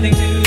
nothing to